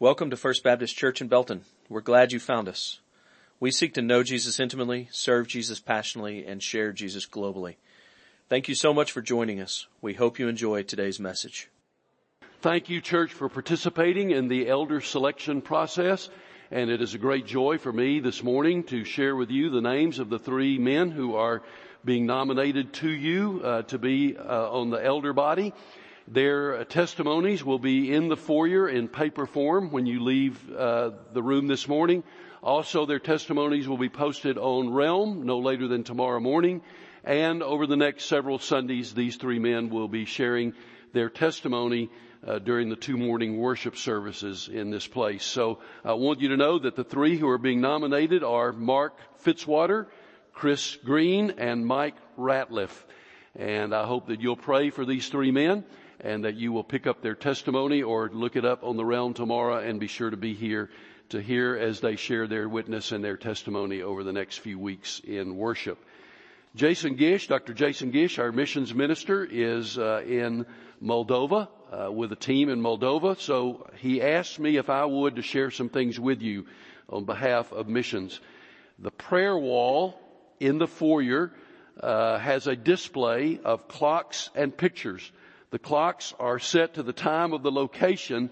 Welcome to First Baptist Church in Belton. We're glad you found us. We seek to know Jesus intimately, serve Jesus passionately, and share Jesus globally. Thank you so much for joining us. We hope you enjoy today's message. Thank you, church, for participating in the elder selection process. And it is a great joy for me this morning to share with you the names of the three men who are being nominated to you uh, to be uh, on the elder body. Their testimonies will be in the foyer in paper form when you leave uh, the room this morning. Also, their testimonies will be posted on Realm no later than tomorrow morning. And over the next several Sundays, these three men will be sharing their testimony uh, during the two morning worship services in this place. So I want you to know that the three who are being nominated are Mark Fitzwater, Chris Green, and Mike Ratliff. And I hope that you'll pray for these three men and that you will pick up their testimony or look it up on the realm tomorrow and be sure to be here to hear as they share their witness and their testimony over the next few weeks in worship. Jason Gish, Dr. Jason Gish, our missions minister, is uh, in Moldova uh, with a team in Moldova. So he asked me if I would to share some things with you on behalf of missions. The prayer wall in the foyer uh, has a display of clocks and pictures. The clocks are set to the time of the location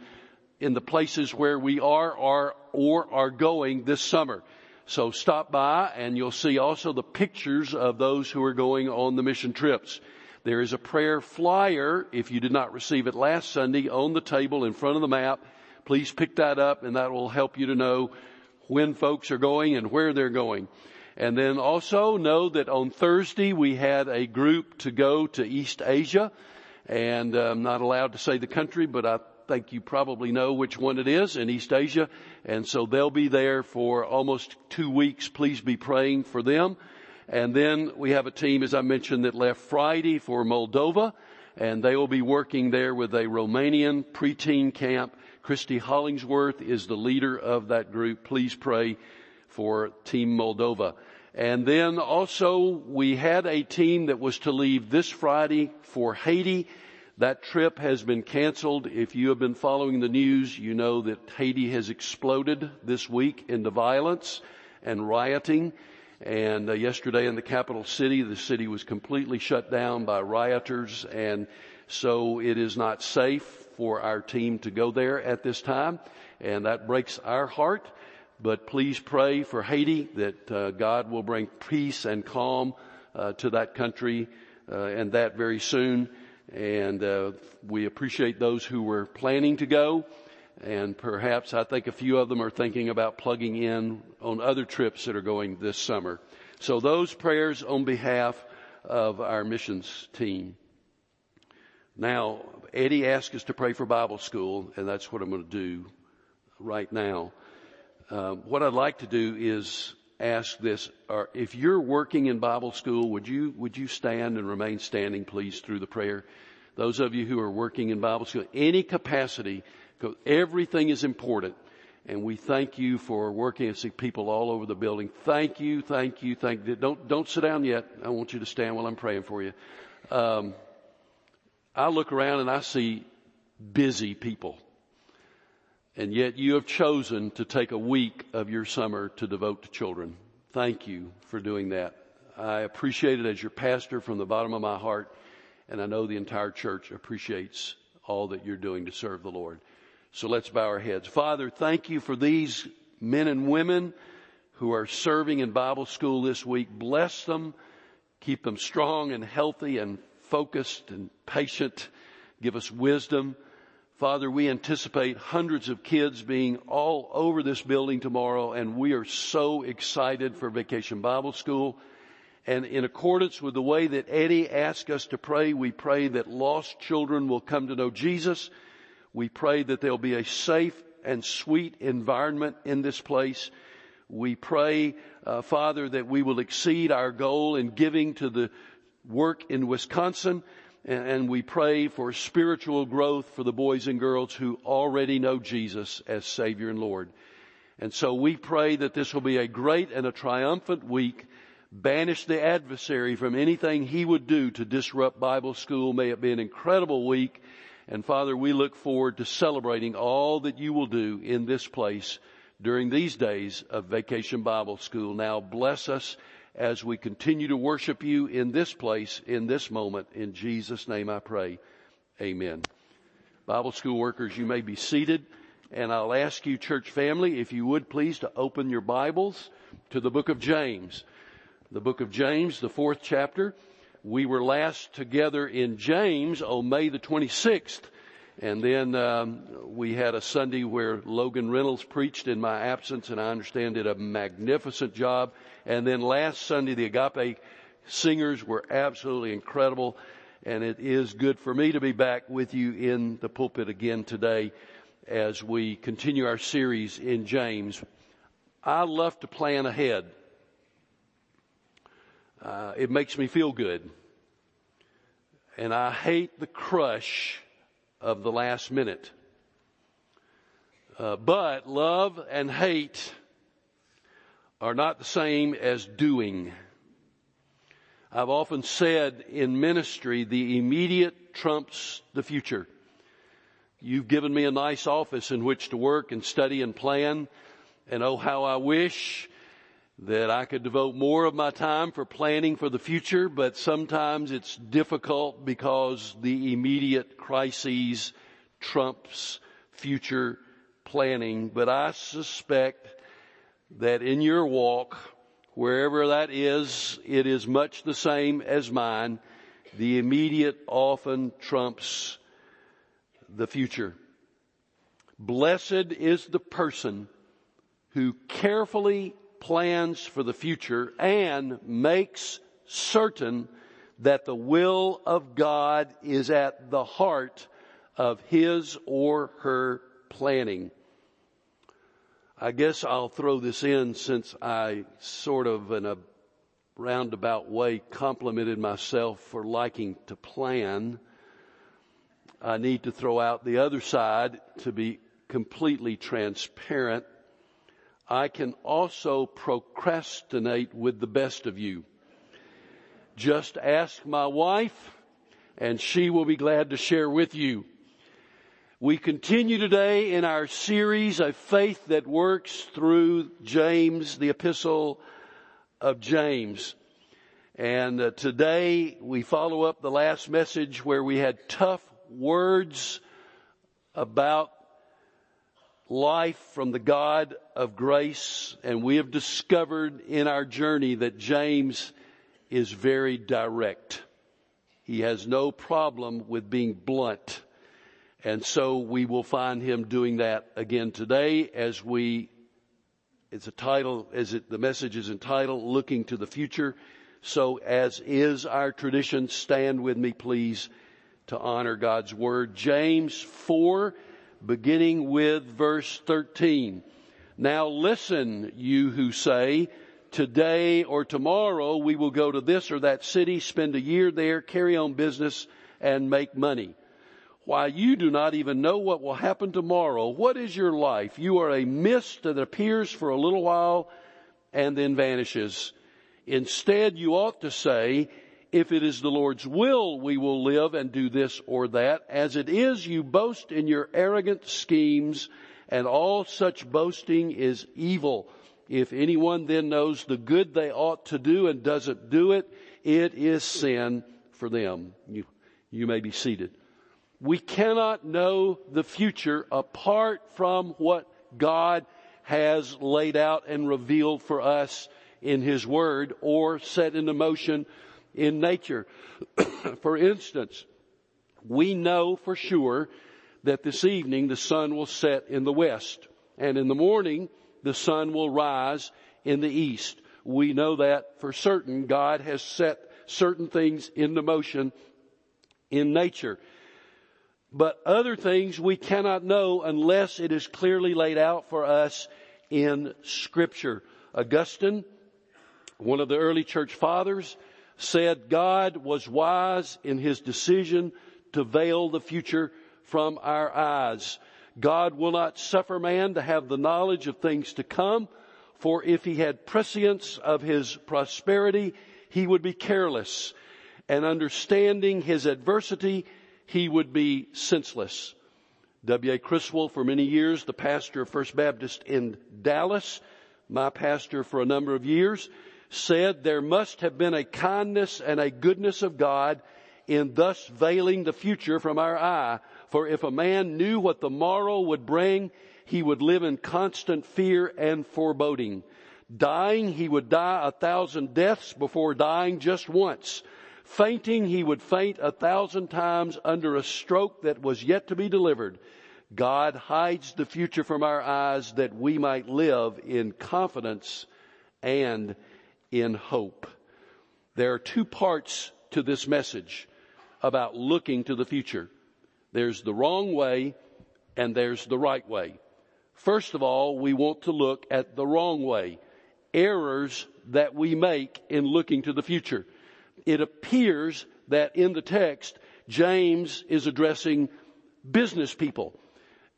in the places where we are or, or are going this summer. So stop by and you'll see also the pictures of those who are going on the mission trips. There is a prayer flyer, if you did not receive it last Sunday, on the table in front of the map. Please pick that up and that will help you to know when folks are going and where they're going. And then also know that on Thursday we had a group to go to East Asia and I'm not allowed to say the country, but I think you probably know which one it is in East Asia. And so they'll be there for almost two weeks. Please be praying for them. And then we have a team, as I mentioned, that left Friday for Moldova, and they will be working there with a Romanian preteen camp. Christy Hollingsworth is the leader of that group. Please pray for Team Moldova. And then also we had a team that was to leave this Friday for Haiti. That trip has been canceled. If you have been following the news, you know that Haiti has exploded this week into violence and rioting. And uh, yesterday in the capital city, the city was completely shut down by rioters. And so it is not safe for our team to go there at this time. And that breaks our heart. But please pray for Haiti that uh, God will bring peace and calm uh, to that country uh, and that very soon. And uh, we appreciate those who were planning to go. And perhaps I think a few of them are thinking about plugging in on other trips that are going this summer. So those prayers on behalf of our missions team. Now, Eddie asked us to pray for Bible school, and that's what I'm going to do right now. Um, what I'd like to do is ask this: if you're working in Bible school, would you would you stand and remain standing, please, through the prayer? Those of you who are working in Bible school, any capacity, everything is important. And we thank you for working. I see people all over the building. Thank you, thank you, thank you. Don't, don't sit down yet. I want you to stand while I'm praying for you. Um, I look around and I see busy people. And yet you have chosen to take a week of your summer to devote to children. Thank you for doing that. I appreciate it as your pastor from the bottom of my heart. And I know the entire church appreciates all that you're doing to serve the Lord. So let's bow our heads. Father, thank you for these men and women who are serving in Bible school this week. Bless them. Keep them strong and healthy and focused and patient. Give us wisdom. Father, we anticipate hundreds of kids being all over this building tomorrow and we are so excited for Vacation Bible School. And in accordance with the way that Eddie asked us to pray, we pray that lost children will come to know Jesus. We pray that there'll be a safe and sweet environment in this place. We pray, uh, Father, that we will exceed our goal in giving to the work in Wisconsin and we pray for spiritual growth for the boys and girls who already know Jesus as Savior and Lord. And so we pray that this will be a great and a triumphant week. Banish the adversary from anything he would do to disrupt Bible school. May it be an incredible week. And Father, we look forward to celebrating all that you will do in this place during these days of Vacation Bible School. Now bless us as we continue to worship you in this place, in this moment. In Jesus' name I pray. Amen. Bible school workers, you may be seated. And I'll ask you, church family, if you would please to open your Bibles to the book of James. The book of James, the fourth chapter. We were last together in James on May the 26th. And then um, we had a Sunday where Logan Reynolds preached in my absence, and I understand did a magnificent job. And then last Sunday, the Agape singers were absolutely incredible, and it is good for me to be back with you in the pulpit again today as we continue our series in James. I love to plan ahead. Uh, it makes me feel good. And I hate the crush of the last minute. Uh, but love and hate are not the same as doing. I've often said in ministry, the immediate trumps the future. You've given me a nice office in which to work and study and plan. And oh, how I wish that I could devote more of my time for planning for the future, but sometimes it's difficult because the immediate crises trumps future planning. But I suspect that in your walk, wherever that is, it is much the same as mine. The immediate often trumps the future. Blessed is the person who carefully plans for the future and makes certain that the will of God is at the heart of his or her planning. I guess I'll throw this in since I sort of in a roundabout way complimented myself for liking to plan. I need to throw out the other side to be completely transparent. I can also procrastinate with the best of you. Just ask my wife and she will be glad to share with you. We continue today in our series of faith that works through James, the epistle of James. And uh, today we follow up the last message where we had tough words about life from the God of grace, and we have discovered in our journey that James is very direct. He has no problem with being blunt. And so we will find him doing that again today as we, it's a title, as it, the message is entitled, Looking to the Future. So as is our tradition, stand with me please to honor God's Word. James 4, beginning with verse 13. Now listen, you who say, today or tomorrow we will go to this or that city, spend a year there, carry on business, and make money. Why you do not even know what will happen tomorrow. What is your life? You are a mist that appears for a little while and then vanishes. Instead, you ought to say, if it is the Lord's will, we will live and do this or that. As it is, you boast in your arrogant schemes, and all such boasting is evil. If anyone then knows the good they ought to do and doesn't do it, it is sin for them. You, you may be seated. We cannot know the future apart from what God has laid out and revealed for us in His Word or set into motion in nature. for instance, we know for sure that this evening the sun will set in the west and in the morning the sun will rise in the east. We know that for certain God has set certain things into motion in nature. But other things we cannot know unless it is clearly laid out for us in scripture. Augustine, one of the early church fathers, said God was wise in his decision to veil the future from our eyes. God will not suffer man to have the knowledge of things to come, for if he had prescience of his prosperity, he would be careless. And understanding his adversity, he would be senseless. W.A. Criswell, for many years, the pastor of First Baptist in Dallas, my pastor for a number of years, said there must have been a kindness and a goodness of God in thus veiling the future from our eye. For if a man knew what the morrow would bring, he would live in constant fear and foreboding. Dying, he would die a thousand deaths before dying just once. Fainting, he would faint a thousand times under a stroke that was yet to be delivered. God hides the future from our eyes that we might live in confidence and in hope. There are two parts to this message about looking to the future. There's the wrong way and there's the right way. First of all, we want to look at the wrong way. Errors that we make in looking to the future. It appears that in the text, James is addressing business people.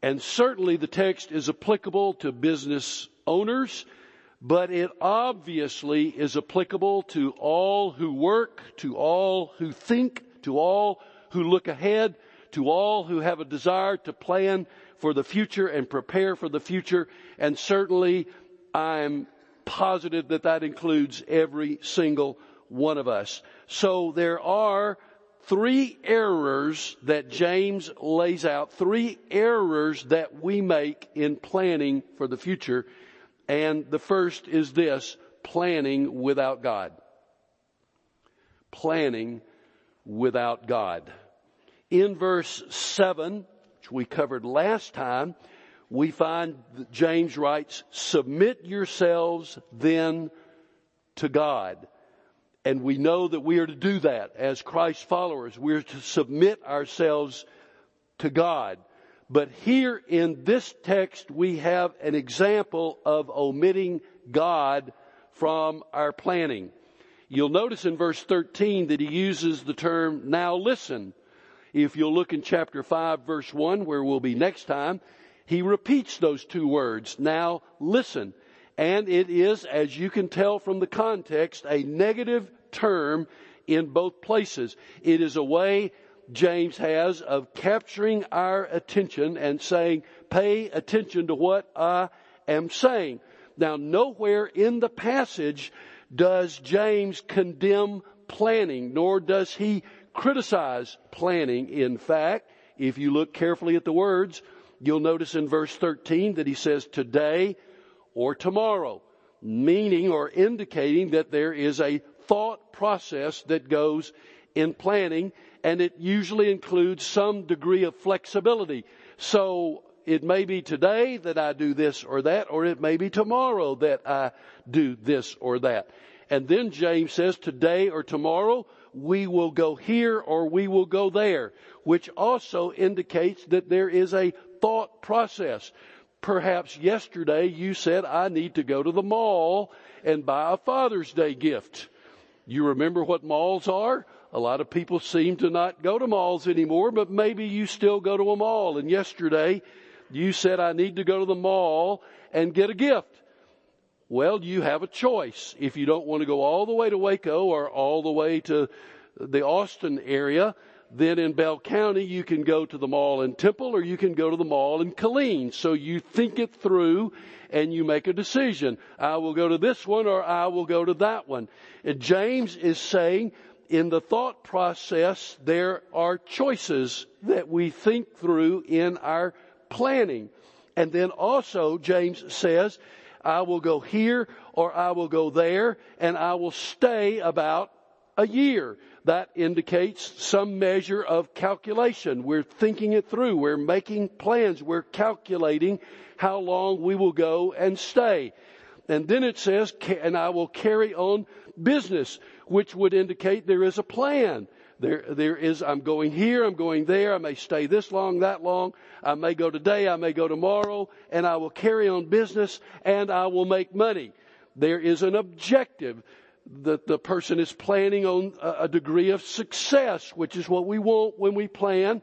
And certainly the text is applicable to business owners, but it obviously is applicable to all who work, to all who think, to all who look ahead, to all who have a desire to plan for the future and prepare for the future. And certainly I'm positive that that includes every single one of us. So there are three errors that James lays out, three errors that we make in planning for the future. And the first is this, planning without God. Planning without God. In verse 7, which we covered last time, we find that James writes, submit yourselves then to God. And we know that we are to do that as Christ followers. We're to submit ourselves to God. But here in this text, we have an example of omitting God from our planning. You'll notice in verse 13 that he uses the term, now listen. If you'll look in chapter 5 verse 1, where we'll be next time, he repeats those two words, now listen. And it is, as you can tell from the context, a negative term in both places. It is a way James has of capturing our attention and saying, pay attention to what I am saying. Now nowhere in the passage does James condemn planning, nor does he criticize planning. In fact, if you look carefully at the words, you'll notice in verse 13 that he says today or tomorrow, meaning or indicating that there is a thought process that goes in planning and it usually includes some degree of flexibility. So it may be today that I do this or that, or it may be tomorrow that I do this or that. And then James says today or tomorrow we will go here or we will go there, which also indicates that there is a thought process. Perhaps yesterday you said, I need to go to the mall and buy a Father's Day gift. You remember what malls are? A lot of people seem to not go to malls anymore, but maybe you still go to a mall. And yesterday you said, I need to go to the mall and get a gift. Well, you have a choice. If you don't want to go all the way to Waco or all the way to the Austin area, then in Bell County, you can go to the mall in Temple or you can go to the mall in Killeen. So you think it through and you make a decision. I will go to this one or I will go to that one. And James is saying in the thought process, there are choices that we think through in our planning. And then also, James says, I will go here or I will go there and I will stay about a year that indicates some measure of calculation. We're thinking it through. We're making plans. We're calculating how long we will go and stay. And then it says, and I will carry on business, which would indicate there is a plan. There, there is, I'm going here, I'm going there, I may stay this long, that long, I may go today, I may go tomorrow, and I will carry on business and I will make money. There is an objective that the person is planning on a degree of success, which is what we want when we plan.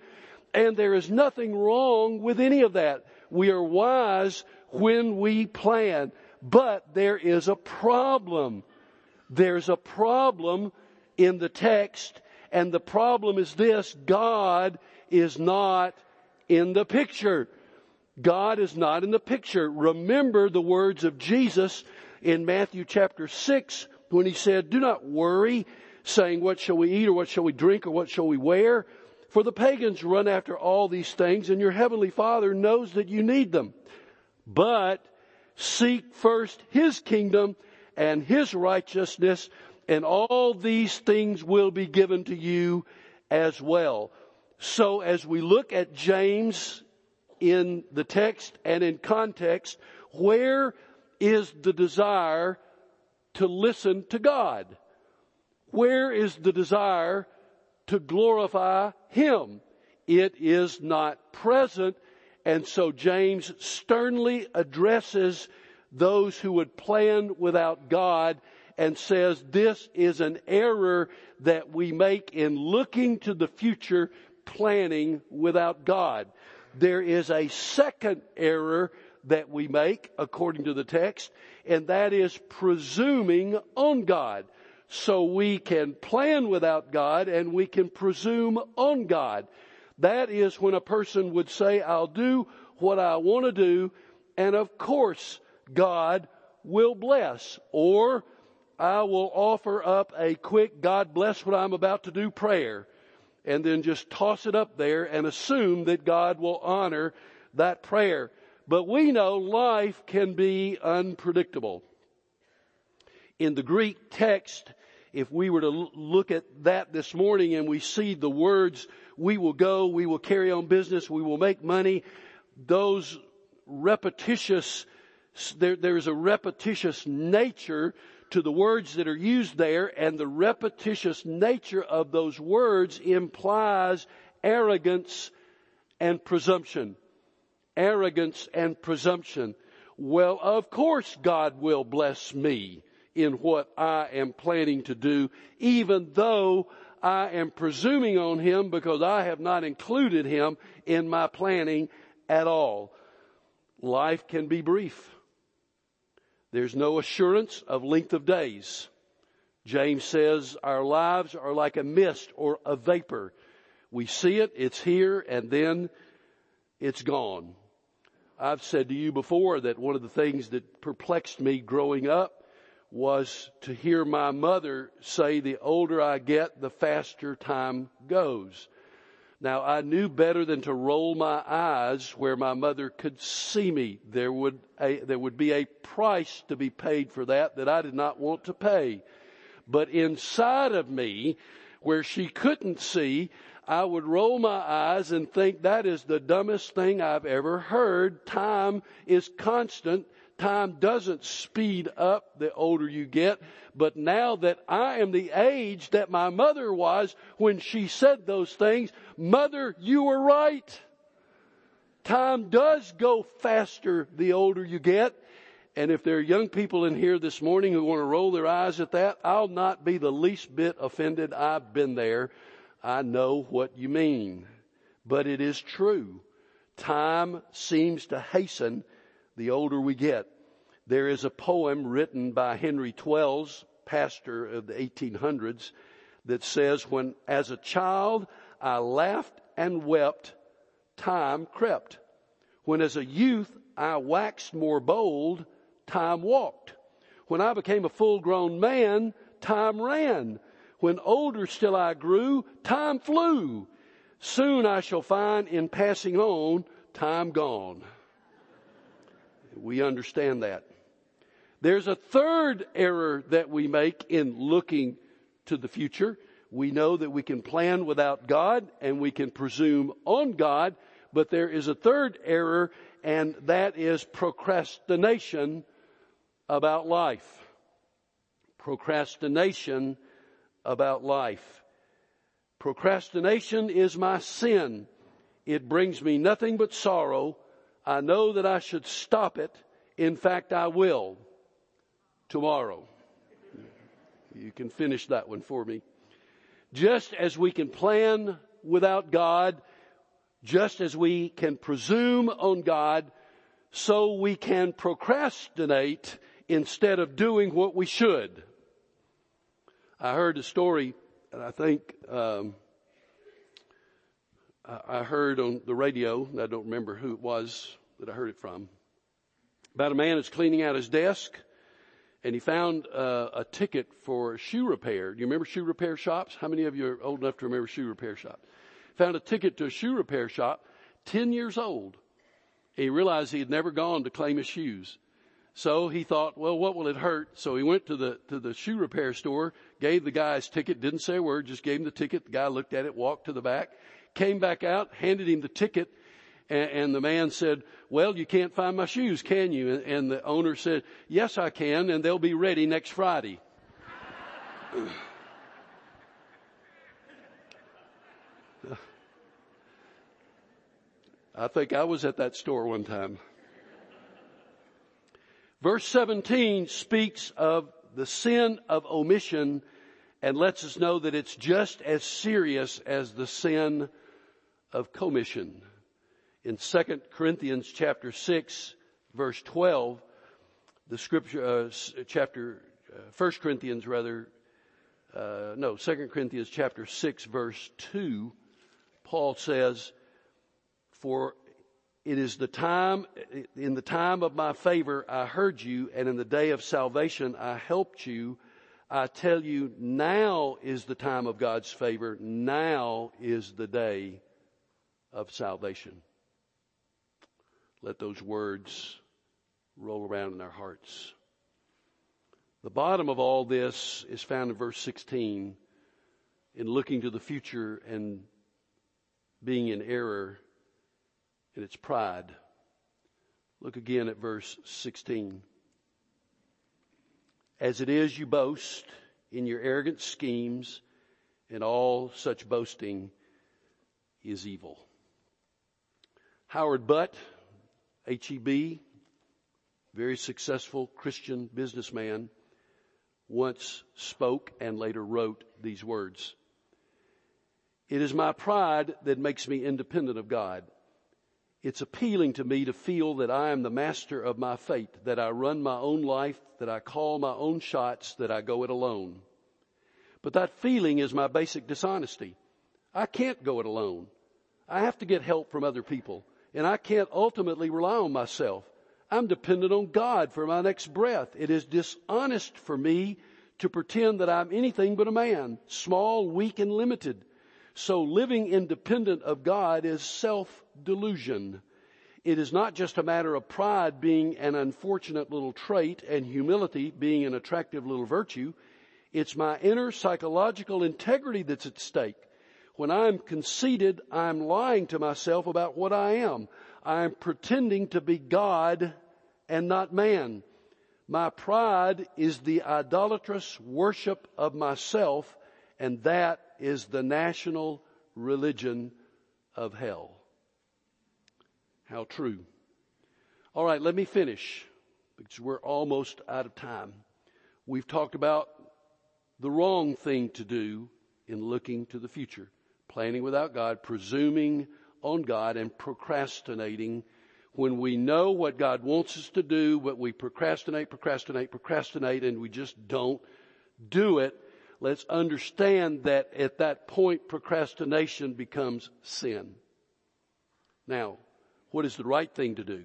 And there is nothing wrong with any of that. We are wise when we plan, but there is a problem. There's a problem in the text, and the problem is this God is not in the picture. God is not in the picture. Remember the words of Jesus in Matthew chapter 6 when he said, do not worry saying, what shall we eat or what shall we drink or what shall we wear? For the pagans run after all these things and your heavenly father knows that you need them. But seek first his kingdom and his righteousness and all these things will be given to you as well. So as we look at James in the text and in context, where is the desire to listen to God? Where is the desire to glorify Him? It is not present. And so James sternly addresses those who would plan without God and says this is an error that we make in looking to the future planning without God. There is a second error that we make according to the text and that is presuming on God. So we can plan without God and we can presume on God. That is when a person would say, I'll do what I want to do and of course God will bless or I will offer up a quick God bless what I'm about to do prayer and then just toss it up there and assume that God will honor that prayer. But we know life can be unpredictable. In the Greek text, if we were to look at that this morning and we see the words, we will go, we will carry on business, we will make money, those repetitious, there, there's a repetitious nature to the words that are used there and the repetitious nature of those words implies arrogance and presumption. Arrogance and presumption. Well, of course God will bless me in what I am planning to do, even though I am presuming on Him because I have not included Him in my planning at all. Life can be brief. There's no assurance of length of days. James says our lives are like a mist or a vapor. We see it, it's here, and then it's gone. I've said to you before that one of the things that perplexed me growing up was to hear my mother say the older I get, the faster time goes. Now I knew better than to roll my eyes where my mother could see me. There would, a, there would be a price to be paid for that that I did not want to pay. But inside of me, where she couldn't see, I would roll my eyes and think that is the dumbest thing I've ever heard. Time is constant time doesn't speed up the older you get, but now that I am the age that my mother was when she said those things, mother, you were right. Time does go faster the older you get. And if there are young people in here this morning who want to roll their eyes at that, I'll not be the least bit offended. I've been there. I know what you mean. But it is true. Time seems to hasten the older we get. There is a poem written by Henry Twells, pastor of the 1800s, that says, when as a child I laughed and wept, time crept. When as a youth I waxed more bold, time walked. When I became a full grown man, time ran. When older still I grew, time flew. Soon I shall find in passing on, time gone. We understand that. There's a third error that we make in looking to the future. We know that we can plan without God and we can presume on God, but there is a third error and that is procrastination about life. Procrastination about life. Procrastination is my sin. It brings me nothing but sorrow I know that I should stop it. In fact, I will tomorrow. You can finish that one for me. Just as we can plan without God, just as we can presume on God, so we can procrastinate instead of doing what we should. I heard a story, and I think um, I heard on the radio, I don't remember who it was that I heard it from, about a man that's cleaning out his desk and he found uh, a ticket for shoe repair. Do you remember shoe repair shops? How many of you are old enough to remember shoe repair shops? Found a ticket to a shoe repair shop, 10 years old. He realized he had never gone to claim his shoes. So he thought, well, what will it hurt? So he went to the, to the shoe repair store, gave the guy his ticket, didn't say a word, just gave him the ticket. The guy looked at it, walked to the back, came back out, handed him the ticket, and, and the man said, well, you can't find my shoes, can you? And, and the owner said, yes, I can, and they'll be ready next Friday. I think I was at that store one time. Verse 17 speaks of the sin of omission and lets us know that it's just as serious as the sin of commission. In 2 Corinthians chapter 6 verse 12, the scripture, uh, chapter, uh, 1 Corinthians rather, uh, no, 2 Corinthians chapter 6 verse 2, Paul says, for it is the time, in the time of my favor I heard you, and in the day of salvation I helped you. I tell you, now is the time of God's favor. Now is the day of salvation. Let those words roll around in our hearts. The bottom of all this is found in verse 16. In looking to the future and being in error, and it's pride. Look again at verse 16. As it is, you boast in your arrogant schemes, and all such boasting is evil. Howard Butt, H-E-B, very successful Christian businessman, once spoke and later wrote these words. It is my pride that makes me independent of God. It's appealing to me to feel that I am the master of my fate, that I run my own life, that I call my own shots, that I go it alone. But that feeling is my basic dishonesty. I can't go it alone. I have to get help from other people, and I can't ultimately rely on myself. I'm dependent on God for my next breath. It is dishonest for me to pretend that I'm anything but a man, small, weak, and limited. So living independent of God is self-delusion. It is not just a matter of pride being an unfortunate little trait and humility being an attractive little virtue. It's my inner psychological integrity that's at stake. When I'm conceited, I'm lying to myself about what I am. I'm pretending to be God and not man. My pride is the idolatrous worship of myself and that is the national religion of hell. How true. All right, let me finish because we're almost out of time. We've talked about the wrong thing to do in looking to the future. Planning without God, presuming on God and procrastinating when we know what God wants us to do, but we procrastinate, procrastinate, procrastinate, and we just don't do it let's understand that at that point procrastination becomes sin. Now, what is the right thing to do?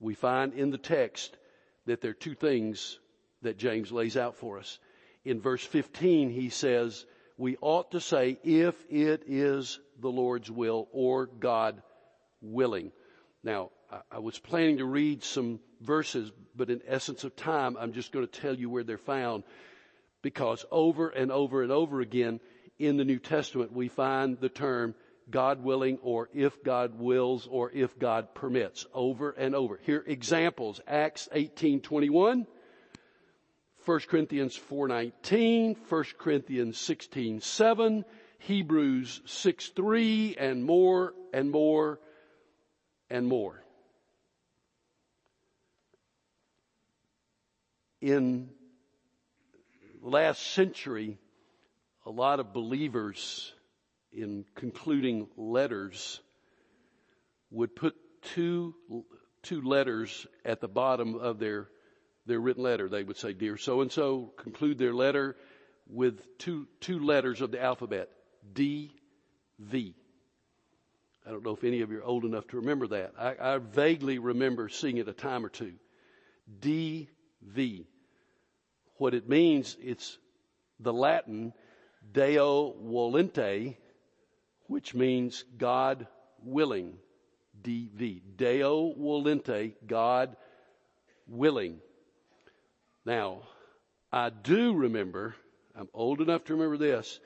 We find in the text that there are two things that James lays out for us. In verse 15, he says, we ought to say, if it is the Lord's will or God willing. Now, I was planning to read some verses, but in essence of time, I'm just going to tell you where they're found because over and over and over again in the New Testament we find the term God willing or if God wills or if God permits over and over. Here examples, Acts 18:21, 1 Corinthians 4:19, 1 Corinthians 16:7, Hebrews 6:3 and more and more and more. In the last century, a lot of believers in concluding letters would put two, two letters at the bottom of their, their written letter. They would say, dear so and so, conclude their letter with two, two letters of the alphabet, D, V. I don't know if any of you are old enough to remember that. I, I vaguely remember seeing it a time or two. DV. What it means, it's the Latin Deo volente, which means God willing. DV. Deo volente, God willing. Now, I do remember, I'm old enough to remember this,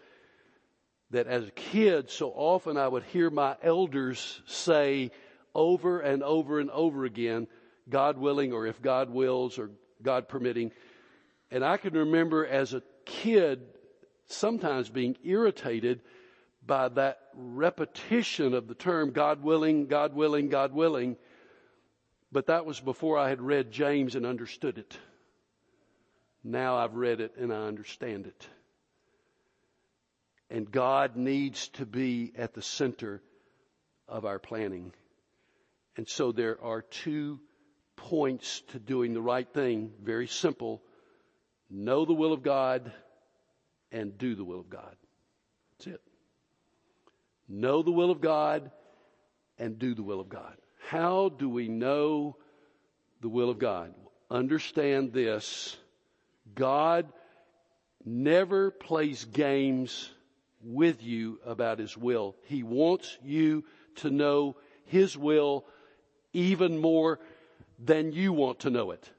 that as a kid, so often I would hear my elders say over and over and over again, God willing, or if God wills, or God permitting. And I can remember as a kid sometimes being irritated by that repetition of the term God willing, God willing, God willing. But that was before I had read James and understood it. Now I've read it and I understand it. And God needs to be at the center of our planning. And so there are two points to doing the right thing. Very simple. Know the will of God and do the will of God. That's it. Know the will of God and do the will of God. How do we know the will of God? Understand this. God never plays games with you about His will. He wants you to know His will even more than you want to know it.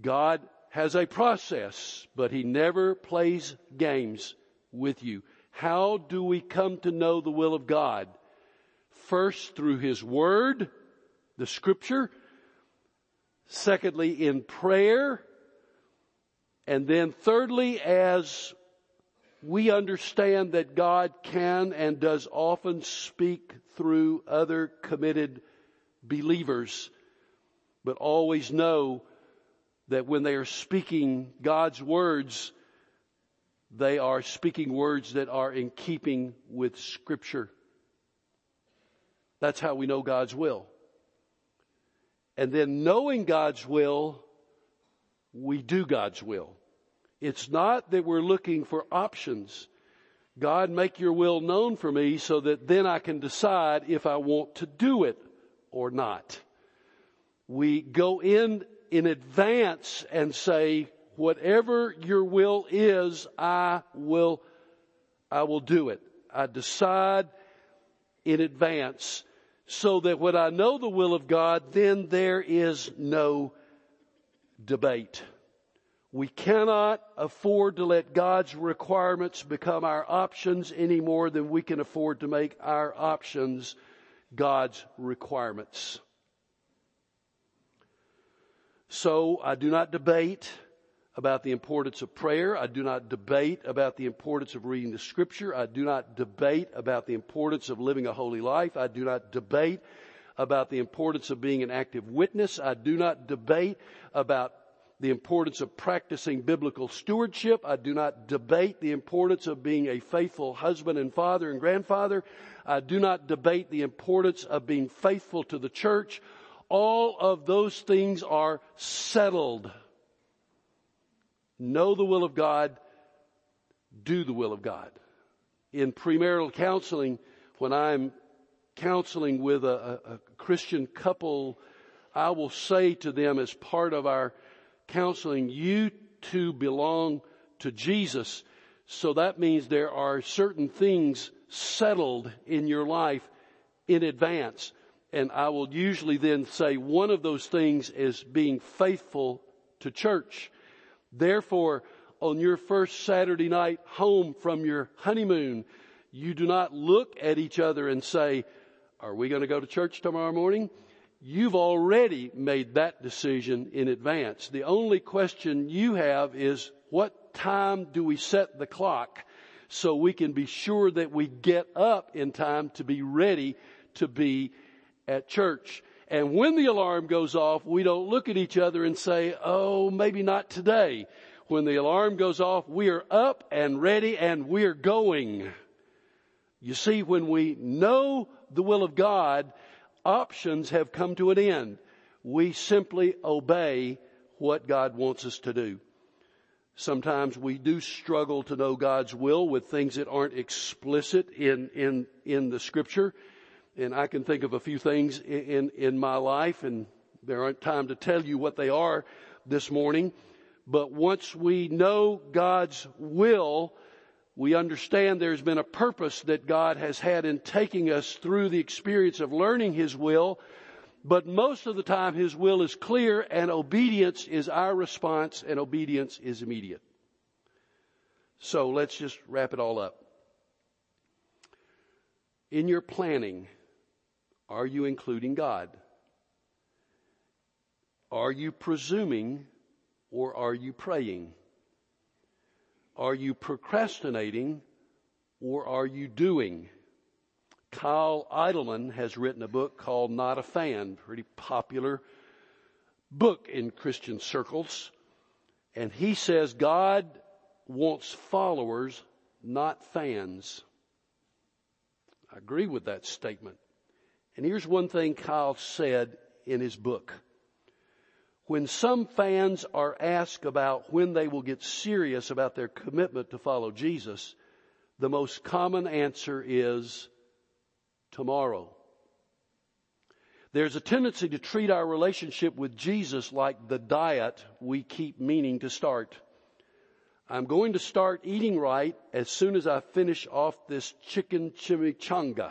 God has a process, but He never plays games with you. How do we come to know the will of God? First, through His Word, the Scripture. Secondly, in prayer. And then thirdly, as we understand that God can and does often speak through other committed believers, but always know that when they are speaking God's words, they are speaking words that are in keeping with scripture. That's how we know God's will. And then knowing God's will, we do God's will. It's not that we're looking for options. God, make your will known for me so that then I can decide if I want to do it or not. We go in in advance and say, whatever your will is, I will, I will do it. I decide in advance so that when I know the will of God, then there is no debate. We cannot afford to let God's requirements become our options any more than we can afford to make our options God's requirements. So I do not debate about the importance of prayer. I do not debate about the importance of reading the scripture. I do not debate about the importance of living a holy life. I do not debate about the importance of being an active witness. I do not debate about the importance of practicing biblical stewardship. I do not debate the importance of being a faithful husband and father and grandfather. I do not debate the importance of being faithful to the church. All of those things are settled. Know the will of God. Do the will of God. In premarital counseling, when I'm counseling with a, a, a Christian couple, I will say to them as part of our counseling, you two belong to Jesus. So that means there are certain things settled in your life in advance. And I will usually then say one of those things is being faithful to church. Therefore, on your first Saturday night home from your honeymoon, you do not look at each other and say, are we going to go to church tomorrow morning? You've already made that decision in advance. The only question you have is what time do we set the clock so we can be sure that we get up in time to be ready to be at church. And when the alarm goes off, we don't look at each other and say, oh, maybe not today. When the alarm goes off, we are up and ready and we're going. You see, when we know the will of God, options have come to an end. We simply obey what God wants us to do. Sometimes we do struggle to know God's will with things that aren't explicit in, in, in the scripture. And I can think of a few things in, in, in my life and there aren't time to tell you what they are this morning. But once we know God's will, we understand there's been a purpose that God has had in taking us through the experience of learning His will. But most of the time His will is clear and obedience is our response and obedience is immediate. So let's just wrap it all up. In your planning, are you including God? Are you presuming or are you praying? Are you procrastinating or are you doing? Kyle Idleman has written a book called Not a Fan, pretty popular book in Christian circles. And he says God wants followers, not fans. I agree with that statement. And here's one thing Kyle said in his book. When some fans are asked about when they will get serious about their commitment to follow Jesus, the most common answer is tomorrow. There's a tendency to treat our relationship with Jesus like the diet we keep meaning to start. I'm going to start eating right as soon as I finish off this chicken chimichanga.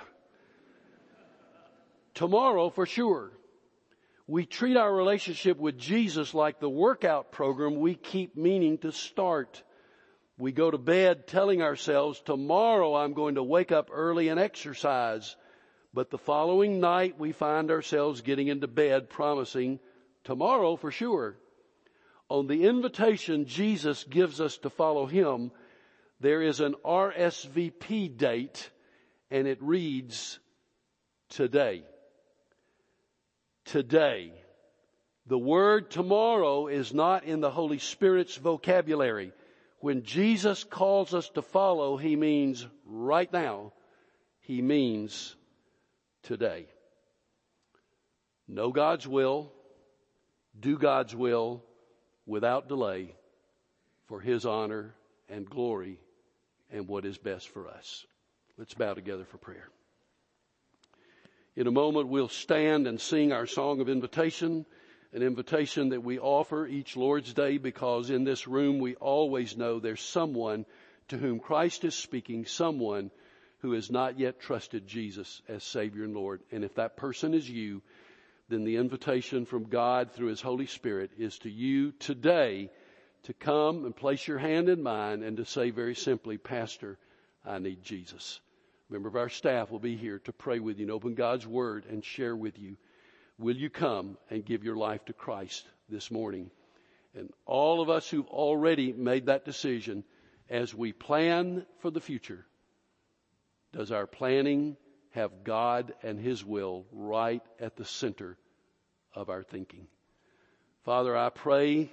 Tomorrow for sure we treat our relationship with Jesus like the workout program we keep meaning to start. We go to bed telling ourselves, tomorrow I'm going to wake up early and exercise. But the following night we find ourselves getting into bed promising tomorrow for sure. On the invitation Jesus gives us to follow Him, there is an RSVP date and it reads today today. The word tomorrow is not in the Holy Spirit's vocabulary. When Jesus calls us to follow, He means right now. He means today. Know God's will, do God's will without delay for His honor and glory and what is best for us. Let's bow together for prayer. In a moment, we'll stand and sing our song of invitation, an invitation that we offer each Lord's Day because in this room we always know there's someone to whom Christ is speaking, someone who has not yet trusted Jesus as Savior and Lord. And if that person is you, then the invitation from God through His Holy Spirit is to you today to come and place your hand in mine and to say very simply, Pastor, I need Jesus member of our staff will be here to pray with you and open God's Word and share with you. Will you come and give your life to Christ this morning? And all of us who've already made that decision, as we plan for the future, does our planning have God and His will right at the center of our thinking? Father, I pray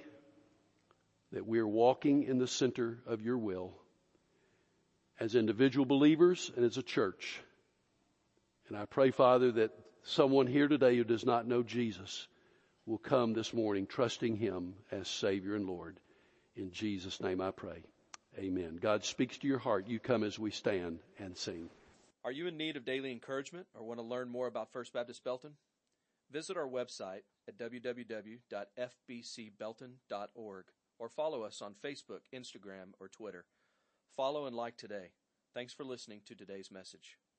that we're walking in the center of your will as individual believers and as a church. And I pray, Father, that someone here today who does not know Jesus will come this morning trusting Him as Savior and Lord. In Jesus' name I pray. Amen. God speaks to your heart. You come as we stand and sing. Are you in need of daily encouragement or want to learn more about First Baptist Belton? Visit our website at www.fbcbelton.org or follow us on Facebook, Instagram, or Twitter. Follow and like today. Thanks for listening to today's message.